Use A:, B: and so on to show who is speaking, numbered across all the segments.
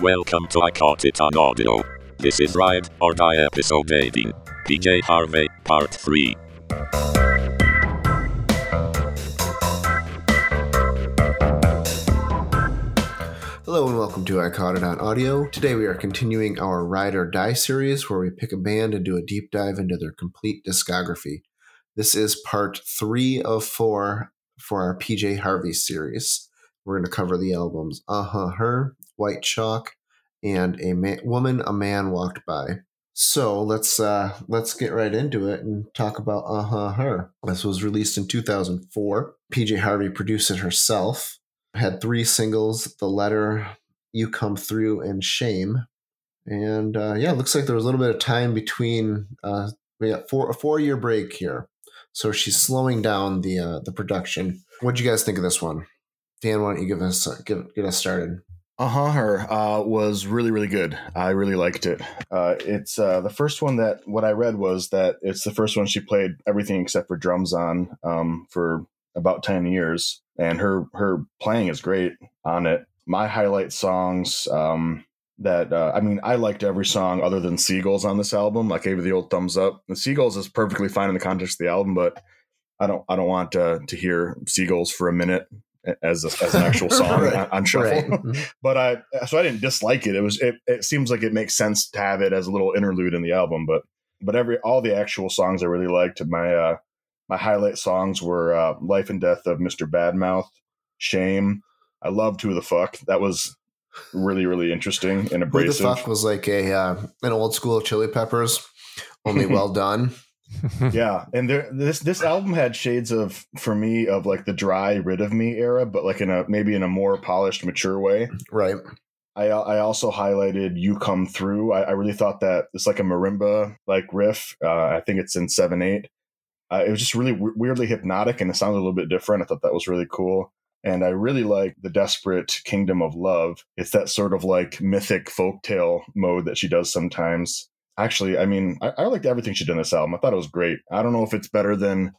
A: Welcome to I Caught It on Audio. This is Ride or Die episode 18. PJ Harvey, Part 3.
B: Hello and welcome to I Caught It on Audio. Today we are continuing our Ride or Die series where we pick a band and do a deep dive into their complete discography. This is part three of four for our PJ Harvey series. We're going to cover the albums Uh Huh Her, White Chalk, and A Man, Woman a Man Walked By. So let's uh, let's get right into it and talk about Uh Huh Her. This was released in 2004. PJ Harvey produced it herself had three singles the letter you come through and shame and uh, yeah it looks like there was a little bit of time between uh, we got four, a four year break here so she's slowing down the uh, the production what do you guys think of this one dan why don't you give us uh, give, get us started
C: Uh huh. Her uh, was really, really good. I really liked it. Uh, it's uh, the first one that what I read was that it's the first one she played everything except for drums on um, for about ten years, and her her playing is great on it. My highlight songs. Um, that uh, I mean, I liked every song other than Seagulls on this album. I gave it the old thumbs up. The Seagulls is perfectly fine in the context of the album, but I don't I don't want uh, to hear Seagulls for a minute as a, as an actual song
B: Right.
C: on, shuffle.
B: Right. Mhm.
C: but I so I didn't dislike it. It was it, it seems like it makes sense to have it as a little interlude in the album, but but every all the actual songs I really liked. My uh my highlight songs were uh, "Life and Death of Mr. Badmouth," "Shame." I loved "Who the Fuck." That was really really interesting and
B: who the fuck was like a uh, an old school chili peppers only well done
C: yeah, and there this this album had shades of for me of like the dry rid of me era, but like in a maybe in a more polished, mature way.
B: right
C: I I also highlighted "You Come Through." I, I really thought that it's like a marimba like riff. Uh, I think it's in seven eight. Uh, it was just really w- weirdly hypnotic, and it sounded a little bit different. I thought that was really cool, and I really like the "Desperate Kingdom of Love." It's that sort of like mythic folktale mode that she does sometimes. Actually, I mean, I, I liked everything she did in this album. I thought it was great. I don't know if it's better than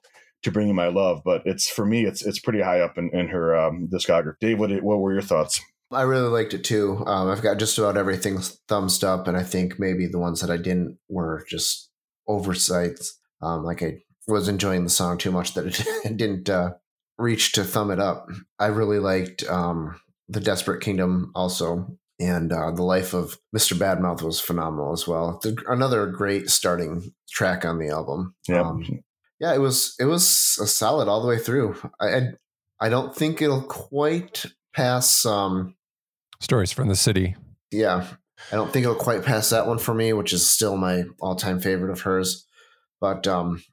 C: "To Bring You My Love," but it's for me, it's it's pretty high up in, in her um, discography. Dave, what what were your thoughts?
B: I really liked it too. Um, I've got just about everything thumbs up, and I think maybe the ones that I didn't were just oversights. Um, like I was enjoying the song too much that it, didn't uh, reach to thumb it up. I really liked um, the Desperate Kingdom also, and uh, the Life of Mr. Badmouth was phenomenal as well. It's another great starting track on the album.
C: Yeah.
B: Um, yeah, it was it was a solid all the way through. I I, I don't think it'll quite pass. Um,
D: Stories from the city.
B: yeah, I don't think it'll quite pass that one for me, which is still my all-time favorite of hers. But um,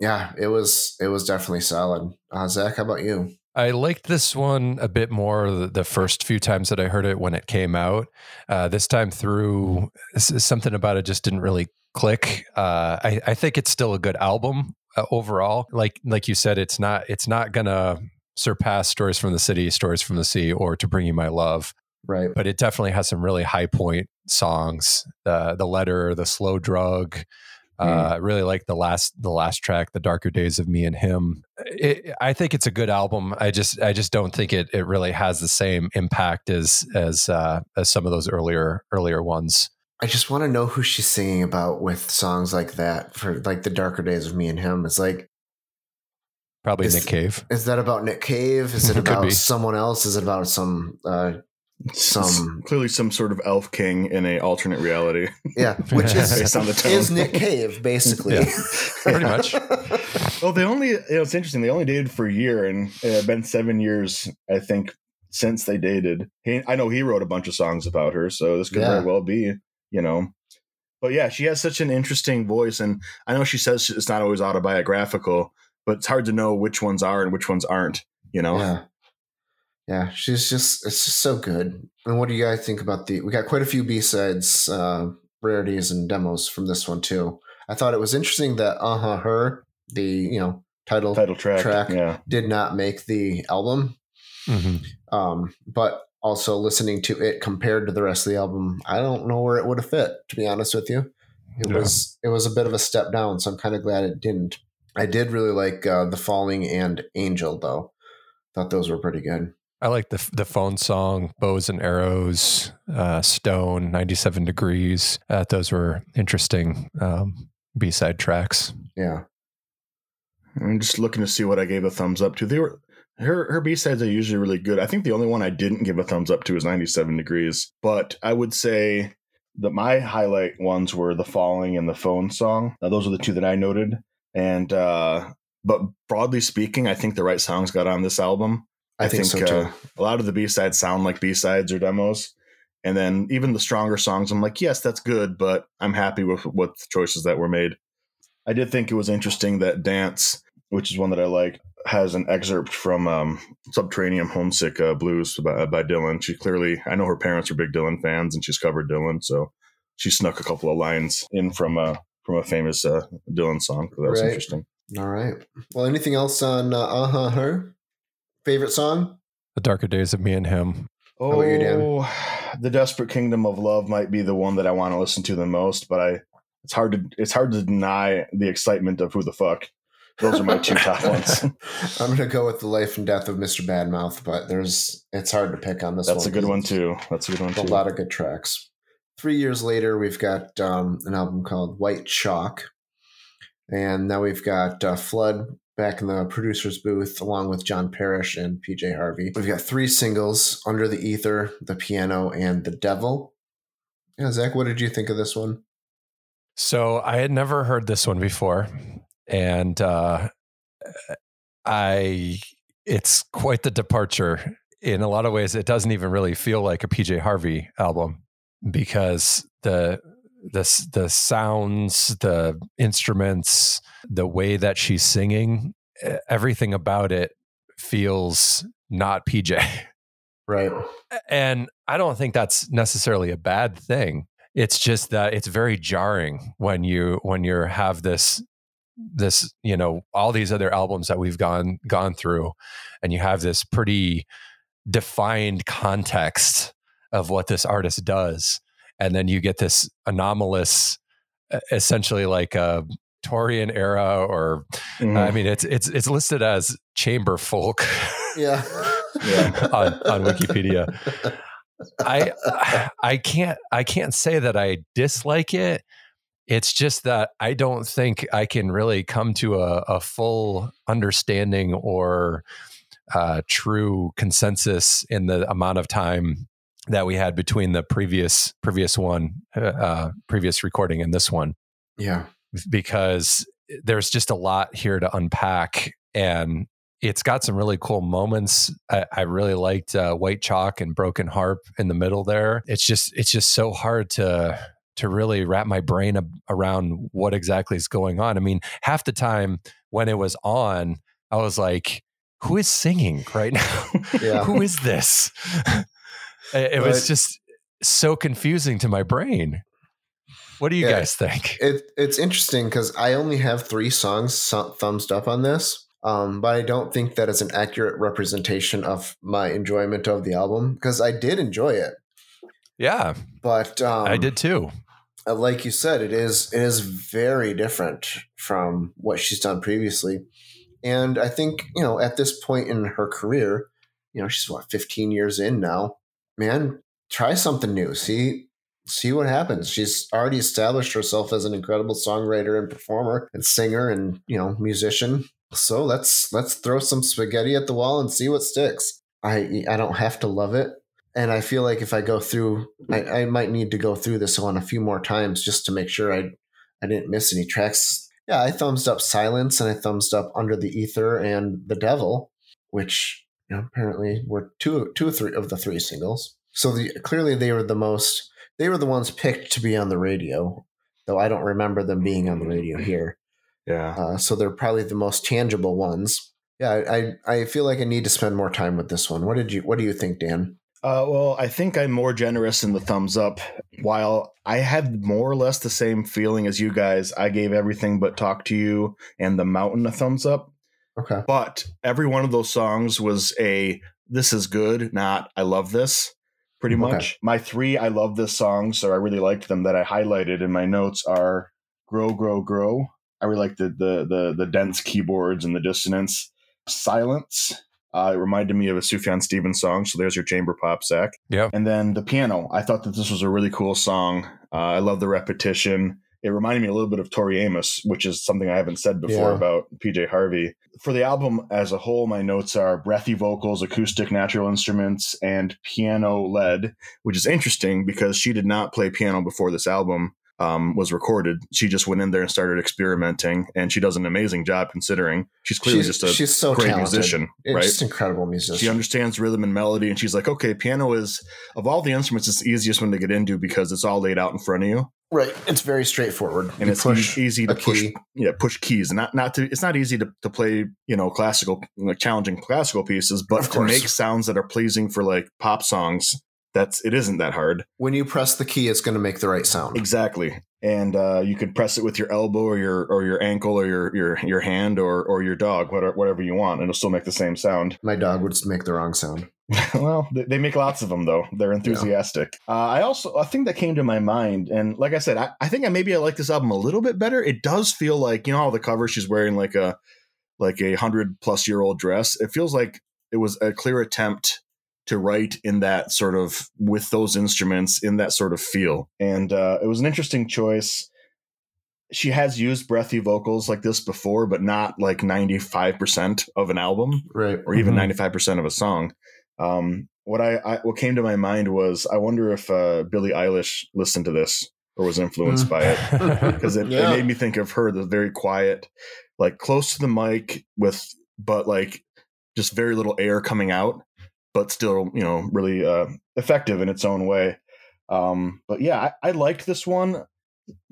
B: yeah, it was it was definitely solid. Uh, Zach, how about you?
D: I liked this one a bit more the, the first few times that I heard it when it came out. Uh, this time through, something about it just didn't really click. Uh, I, I think it's still a good album uh, overall. Like like you said, it's not it's not gonna surpass Stories from the City, Stories from the Sea, or To Bring You My Love.
B: Right.
D: but it definitely has some really high point songs. The the letter, the slow drug. Uh, I really like the last the last track, the darker days of me and him. It, I think it's a good album. I just I just don't think it it really has the same impact as as uh, as some of those earlier earlier ones.
B: I just want to know who she's singing about with songs like that for like the darker days of me and him. It's like,
D: Probably
B: Is-
D: Nick Cave.
B: is that about Nick Cave? Is it
D: It
B: about someone else? Is it about some? Uh, Some-
C: clearly some sort of elf king in a alternate reality
B: yeah, which is
C: based on the tone.
B: is Nick Cave basically.
D: Yeah, pretty much.
C: well, they only you know, it's interesting. They only dated for a year, and it had been seven years, I think, since they dated. He, I know he wrote a bunch of songs about her, so this could
B: Yeah.
C: very well be, you know. But yeah, she has such an interesting voice, and I know she says it's not always autobiographical, but it's hard to know which ones are and which ones aren't. You know,
B: Yeah. Yeah, she's just it's just so good. And what do you guys think about the we got quite a few B-sides, uh rarities and demos from this one too. I thought it was interesting that uh-huh her, the, you know, title,
C: title track,
B: Track.
C: yeah.
B: did not make the album.
D: Mhm.
B: Um, but also listening to it compared to the rest of the album, I don't know where it would have fit, to be honest with you. It
D: Yeah.
B: was it was a bit of a step down, so I'm kind of glad it didn't. I did really like uh, the Falling and Angel, though. Thought those were pretty good.
D: I like the the phone song, bows and arrows, uh, stone, ninety seven degrees. Uh, those were interesting um, B side tracks.
B: Yeah.
C: I'm just looking to see what I gave a thumbs up to. They were her her B sides are usually really good. I think the only one I didn't give a thumbs up to is 97 degrees. But I would say that my highlight ones were the falling and the phone song. Now, those are the two that I noted. And uh but broadly speaking, I think the right songs got on this album.
B: I, think, so too.
C: uh, a lot of the B sides sound like B sides or demos. And then even the stronger songs, I'm like, yes, that's good, but I'm happy with what the choices that were made. I did think it was interesting that Dance, which is one that I like, has an excerpt from um, Subterranean Homesick uh, Blues by, by Dylan. She clearly, I know her parents are big Dylan fans and she's covered Dylan. So she snuck a couple of lines in from a, from a famous uh, Dylan song. So that was
B: Right.
C: interesting.
B: All right. Well, anything else on uh, Uh Huh Her? Favorite song?
D: The darker days of me and him.
B: about you, Dan?
C: Oh, The Desperate Kingdom of Love might be the one that I want to listen to the most, but I it's hard to it's hard to deny the excitement of who the fuck. Those are my two top ones.
B: I'm gonna go with the life and death of Mr. Badmouth, but there's it's hard to pick on this one.
C: That's
B: one.
C: a good one too. That's a good one Too.
B: A lot of good tracks. Three years later, we've got um, an album called White Chalk, and now we've got uh, Flood back in the producer's booth along with John Parish and PJ Harvey. We've got three singles: Under the Ether, The Piano, and The Devil. Yeah, Zach, what did you think of this one?
D: So I had never heard this one before, and uh, I it's quite the departure. In a lot of ways, it doesn't even really feel like a PJ Harvey album because the the the sounds, the instruments, the way that she's singing, everything about it feels not PJ.
B: Right.
D: And I don't think that's necessarily a bad thing. It's just that it's very jarring when you when you have this this you know all these other albums that we've gone gone through and you have this pretty defined context of what this artist does and then you get this anomalous essentially like a Torian era or
C: Mhm.
D: I mean it's it's it's listed as chamber folk
B: Yeah.
C: Yeah.
D: on, on Wikipedia. I I can't I can't say that I dislike it. It's just that I don't think I can really come to a, a full understanding or uh, true consensus in the amount of time that we had between the previous previous one, uh, uh, previous recording and this one
B: Yeah.
D: because there's just a lot here to unpack and it's got some really cool moments. I, I really liked uh, White Chalk and Broken Harp in the middle there. It's just it's just so hard to to really wrap my brain ab- around what exactly is going on. I mean, half the time when it was on, I was like, "Who is singing right now?
B: Yeah.
D: Who is this?" it, it was just so confusing to my brain. What do you
B: Yeah.
D: guys think?
B: It it's interesting because I only have three songs thumbs up on this, um, but I don't think that is an accurate representation of my enjoyment of the album because I did enjoy it,
D: Yeah,
B: but um,
D: I did too.
B: uh, like you said, it is it is very different from what she's done previously, and I think you know at this point in her career, you know she's what fifteen years in now. Man, try something new. See see what happens. She's already established herself as an incredible songwriter and performer and singer and you know musician. So let's let's throw some spaghetti at the wall and see what sticks. I I don't have to love it. And I feel like if I go through, I, I might need to go through this one a few more times just to make sure I I didn't miss any tracks. Yeah, I thumbs up Silence and I thumbs up Under the Ether and The Devil, which you know, apparently were two two or three of the three singles. So the, clearly they were the most they were the ones picked to be on the radio, though I don't remember them being on the radio here.
C: yeah.
B: Uh, so they're probably the most tangible ones. Yeah, I, I I feel like I need to spend more time with this one. What did you What do you think, Dan?
C: Uh, well, I think I'm more generous in the thumbs up. While I had more or less the same feeling as you guys, I gave everything but "Talk to You" and "The Mountain" a thumbs up.
B: Okay.
C: But every one of those songs was a "This is good," not "I love this." Pretty
B: Okay.
C: much. My three "I love this" songs, or I really liked them that I highlighted in my notes are "Grow, Grow, Grow." I really like the the the, the dense keyboards and the dissonance. "Silence," Uh, it reminded me of a Sufjan Stevens song. So there's your chamber pop, Zach.
D: Yeah.
C: And then the piano. I thought that this was a really cool song. Uh, I love the repetition. It reminded me a little bit of Tori Amos, which is something I haven't said before
B: Yeah.
C: about PJ Harvey. For the album as a whole, my notes are breathy vocals, acoustic natural instruments, and piano led, which is interesting because she did not play piano before this album um, was recorded. She just went in there and started experimenting, and she does an amazing job considering she's clearly
B: she's,
C: just a
B: she's so
C: great
B: talented.
C: musician,
B: It's
C: right?
B: just incredible musician.
C: She understands rhythm and melody, and she's like, okay, piano is of all the instruments, it's the easiest one to get into because it's all laid out in front of you,
B: right. It's very straightforward.
C: and
B: You
C: it's
B: push
C: easy to push.
B: key.
C: Yeah, push keys, and not not to. It's not easy to, to play, you know, classical, challenging classical pieces, but to make sounds that are pleasing for like pop songs, that's it isn't that hard.
B: When you press the key, it's going to make the right sound.
C: Exactly. And uh, you could press it with your elbow or your or your ankle or your your your hand or or your dog, whatever whatever you want, and it'll still make the same sound.
B: My dog would make the wrong sound.
C: well, they, they make lots of them though. They're enthusiastic. Uh, I also a thing that came to my mind, and like I said, I, I think I maybe I like this album a little bit better. It does feel like you know how the cover she's wearing like a like a hundred plus year old dress. It feels like it was a clear attempt to write in that sort of with those instruments in that sort of feel, and uh, it was an interesting choice. She has used breathy vocals like this before, but not like ninety five percent of an album
B: Right.
C: or even
D: Mhm.
C: ninety five percent of a song. Um, what I, I what came to my mind was I wonder if uh, Billie Eilish listened to this or was influenced
B: Mm.
C: by it because it,
B: Yeah.
C: it made me think of her, the very quiet, like close to the mic with, but like just very little air coming out, but still you know really uh, effective in its own way. Um, but yeah, I, I liked this one.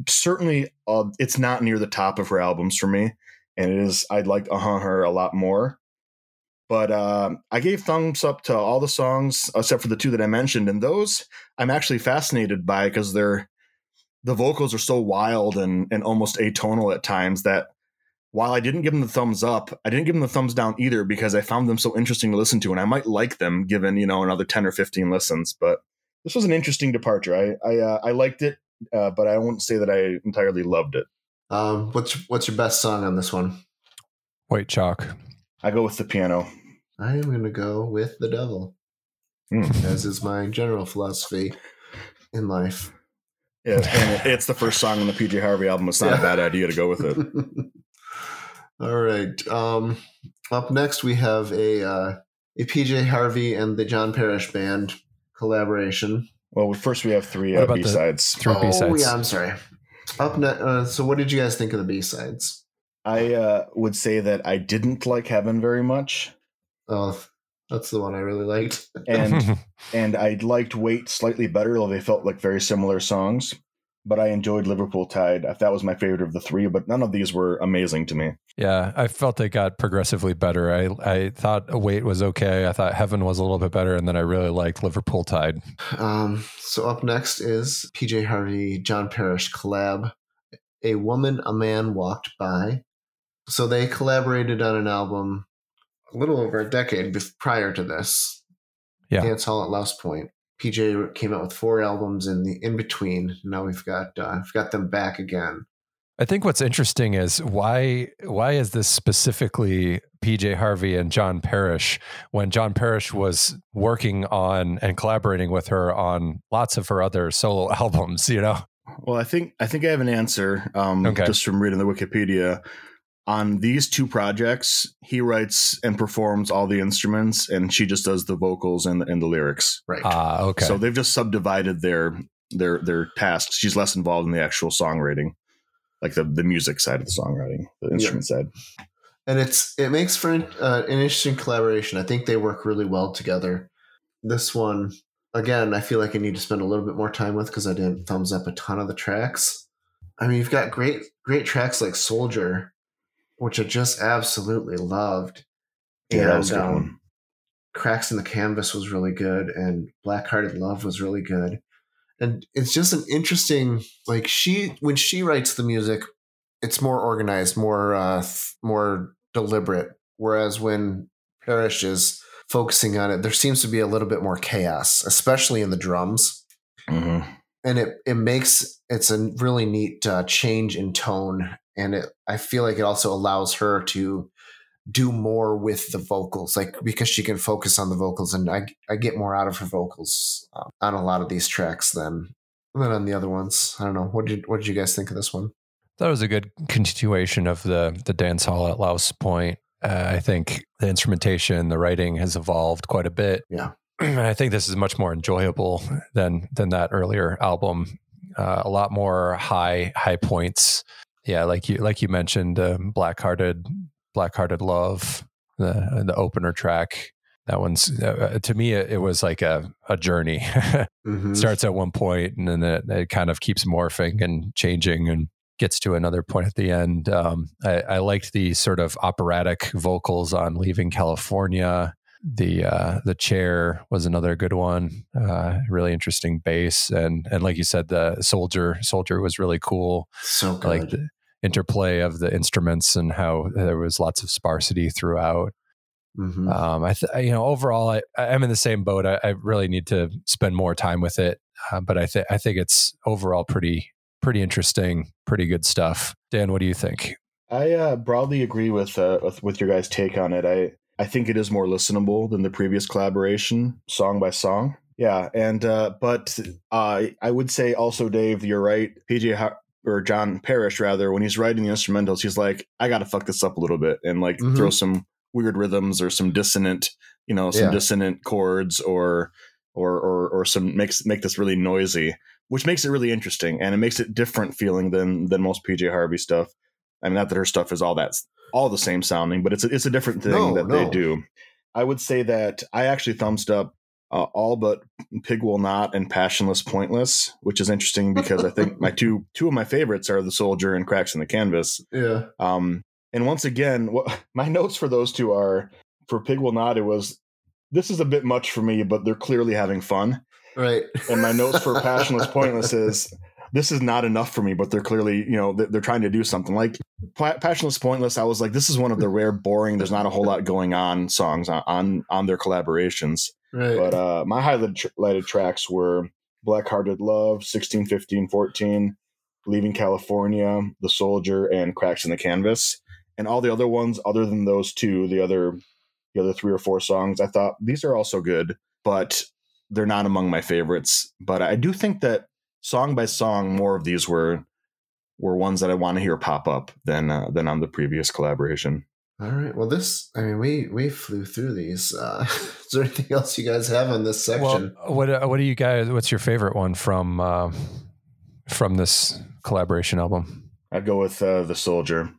C: Certainly, uh, it's not near the top of her albums for me, and it is. I liked uh huh her a lot more. But uh, I gave thumbs up to all the songs except for the two that I mentioned, and those I'm actually fascinated by because they're the vocals are so wild and and almost atonal at times that while I didn't give them the thumbs up, I didn't give them the thumbs down either because I found them so interesting to listen to, and I might like them given you know another ten or fifteen listens. But this was an interesting departure. I I, uh, I liked it, uh, but I won't say that I entirely loved it.
B: Um, what's what's your best song on this one?
D: White chalk.
C: I go with the piano.
B: I am going to go with the devil,
C: Hmm.
B: as is my general philosophy in life.
C: Yeah, and it's the first song on the PJ Harvey album. It's not a bad idea to go with it.
B: All right. Um, up next, we have a uh, a PJ Harvey and the John Parish Band collaboration.
C: Well, first we have three uh, B sides.
D: Three
B: oh
D: B-sides.
B: Oh yeah, I'm sorry. Up next. Uh, so, what did you guys think of the B sides?
C: I uh, would say that I didn't like Heaven very much,
B: Oh, that's the one I really liked.
C: and and I liked Wait slightly better, though they felt like very similar songs. But I enjoyed Liverpool Tide. That was my favorite of the three, but none of these were amazing to me.
D: yeah, I felt they got progressively better. I I thought Wait was okay. I thought Heaven was a little bit better, and then I really liked Liverpool Tide.
B: Um, so up next is PJ Harvey, John Parish collab. A woman, a man walked by. So they collaborated on an album a little over a decade bef- prior to this.
D: Yeah.
B: Dance Hall at Louse Point. PJ came out with four albums in the in between. Now we've got uh, we've got them back again.
D: I think what's interesting is why why is this specifically PJ Harvey and John Parish when John Parish was working on and collaborating with her on lots of her other solo albums, you know?
C: Well, I think I think I have an answer. Um,
D: Okay.
C: Just from reading the Wikipedia, on these two projects, he writes and performs all the instruments, and she just does the vocals and the, and the lyrics.
B: Right.
D: Ah, okay.
C: So they've just subdivided their their their tasks. She's less involved in the actual songwriting, like the the music side of the songwriting, the instrument side.
B: and it's it makes for an, uh, an interesting collaboration. I think they work really well together. This one, again, I feel like I need to spend a little bit more time with because I didn't thumbs up a ton of the tracks. I mean, you've got great great tracks like Soldier, which I just absolutely loved,
C: Yeah, that was good
B: um,
C: one.
B: Cracks in the Canvas was really good, and Black Hearted Love was really good. And it's just an interesting, like she when she writes the music, it's more organized, more uh, more deliberate. Whereas when Parish is focusing on it, there seems to be a little bit more chaos, especially in the drums,
C: Mhm.
B: and it it makes it's a really neat uh, change in tone, and it I feel like it also allows her to do more with the vocals, like because she can focus on the vocals, and I I get more out of her vocals um, on a lot of these tracks than than on the other ones. I don't know. What did what did you guys think of this one?
D: That was a good continuation of the the dance hall at Louse Point. Uh, I think the instrumentation, the writing has evolved quite a bit.
B: Yeah.
D: And I think this is much more enjoyable than than that earlier album. Uh, a lot more high high points. Yeah, like you like you mentioned, um, Black Hearted Black Hearted Love, the the opener track. That one's uh, to me it, it, was like a a journey. mm-hmm. Starts at one point and then it, it kind of keeps morphing and changing and gets to another point at the end. Um, I, I, liked the sort of operatic vocals on "Leaving California." The uh, the chair was another good one. Uh, really interesting bass and and like you said, the soldier soldier was really cool.
B: So good.
D: like the interplay of the instruments and how there was lots of sparsity throughout. Mm-hmm. Um, I, th- you know, overall, I, I'm in the same boat. I, I really need to spend more time with it, uh, but I think I think it's overall pretty pretty interesting, pretty good stuff. Dan, what do you think?
C: I uh, broadly agree with, uh, with with your guys' take on it. I I think it is more listenable than the previous collaboration, song by song. Yeah, and uh, but uh, I would say also, Dave, you're right. PJ Har- or John Parish rather, when he's writing the instrumentals, he's like, I got to fuck this up a little bit and like mm-hmm. throw some weird rhythms or some dissonant, you know, some yeah. dissonant chords or or or or some makes make this really noisy which makes it really interesting and it makes it different feeling than than most PJ Harvey stuff. I mean, not that her stuff is all that all the same sounding, but it's a, it's a different thing no, that no. they do. I would say that I actually thumbs up uh, all but Pig Will Not and Passionless Pointless, which is interesting because I think my two two of my favorites are The Soldier and Cracks in the Canvas.
B: Yeah.
C: Um, and once again, what my notes for those two are for Pig Will Not. It was this is a bit much for me, but they're clearly having fun.
B: Right.
C: And my notes for passionless pointless is this is not enough for me, but they're clearly, you know, they're trying to do something. Like passionless pointless, I was like, this is one of the rare boring. There's not a whole lot going on songs on on, on their collaborations.
B: Right.
C: But uh, my highlighted tracks were Black Hearted Love, 16, 15, 14, Leaving California, The Soldier, and Cracks in the Canvas. And all the other ones, other than those two, the other the other three or four songs, I thought these are also good. But they're not among my favorites, but I do think that song by song, more of these were were ones that I want to hear pop up than uh, than on the previous collaboration.
B: All right. Well, this I mean, we we flew through these. Uh, is there anything else you guys have on this section?
D: Well, what uh, what do you guys? What's your favorite one from uh, from this collaboration album?
C: I'd go with uh, the Soldier.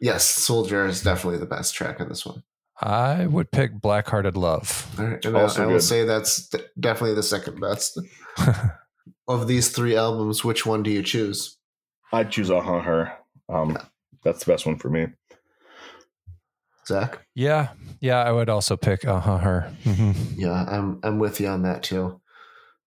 B: Yes, Soldier is definitely the best track on this one.
D: I would pick Black Hearted Love.
B: All right, and also I, I will say that's th- definitely the second best of these three albums. Which one do you choose?
C: I'd choose Uh Her. Um, yeah. That's the best one for me.
B: Zach?
D: Yeah, yeah, I would also pick uh huh Her.
B: Mm-hmm. Yeah, I'm I'm with you on that too.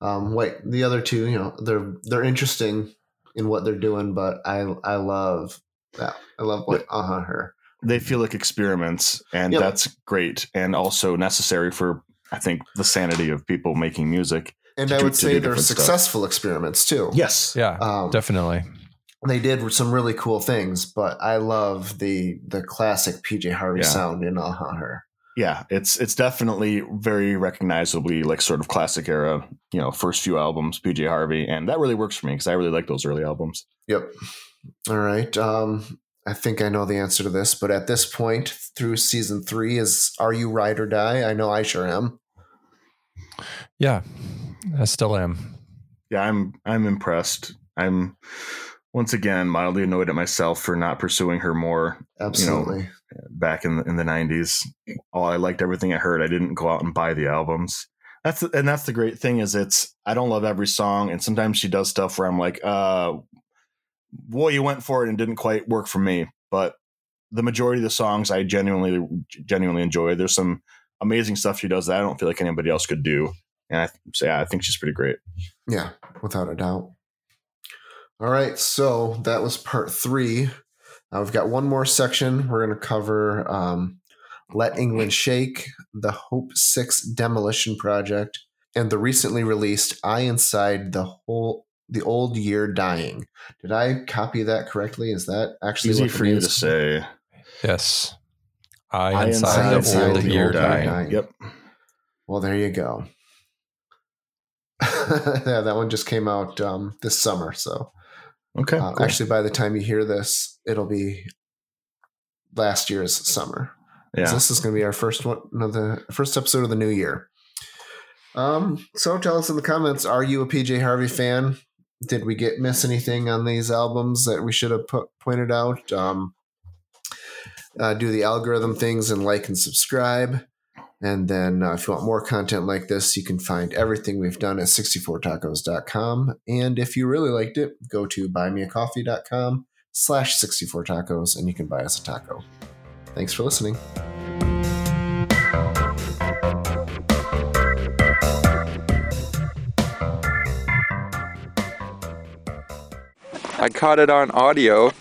B: Um, wait, the other two, you know, they're they're interesting in what they're doing, but I I love that. I love what uh huh Her
C: they feel like experiments, and yep. that's great and also necessary for I think the sanity of people making music.
B: And I would say they're successful stuff. experiments too.
C: Yes,
D: yeah, um, definitely.
B: They did some really cool things, but I love the the classic PJ Harvey yeah. sound in uh Her.
C: Yeah, it's it's definitely very recognizably like sort of classic era, you know, first few albums PJ Harvey, and that really works for me because I really like those early albums.
B: Yep. All right. Um, I think I know the answer to this, but at this point through season three, is are you ride or die? I know I sure am.
D: Yeah, I still am.
C: Yeah, I'm. I'm impressed. I'm once again mildly annoyed at myself for not pursuing her more.
B: Absolutely.
C: You know, back in the, in the '90s, oh, I liked everything I heard. I didn't go out and buy the albums. That's the, and that's the great thing is it's I don't love every song, and sometimes she does stuff where I'm like, uh, boy, you went for it and didn't quite work for me. But the majority of the songs I genuinely, genuinely enjoy. There's some amazing stuff she does that I don't feel like anybody else could do. And I so yeah, I think she's pretty great.
B: Yeah, without a doubt. All right, so that was part three. Now we've got one more section. We're going to cover um, "Let England Shake," the Hope Six Demolition Project, and the recently released "I Inside the Whole the old year dying. Did I copy that correctly? Is that actually
C: easy for you to say?
D: Yes. I, inside, inside, the old, the year, dying. dying.
C: Yep.
B: Well, there you go. yeah, that one just came out um, this summer. So,
C: okay.
B: Uh, cool. Actually, by the time you hear this, it'll be last year's summer. Yeah. This is going to be our first one, no, the first episode of the new year. Um, so tell us in the comments: Are you a PJ Harvey fan? Did we get miss anything on these albums that we should have put, pointed out? Um, uh, do the algorithm things and like and subscribe. And then uh, if you want more content like this, you can find everything we've done at 64tacos.com. And if you really liked it, go to buymeacoffee.com slash 64tacos and you can buy us a taco. Thanks for listening.
E: I caught it on audio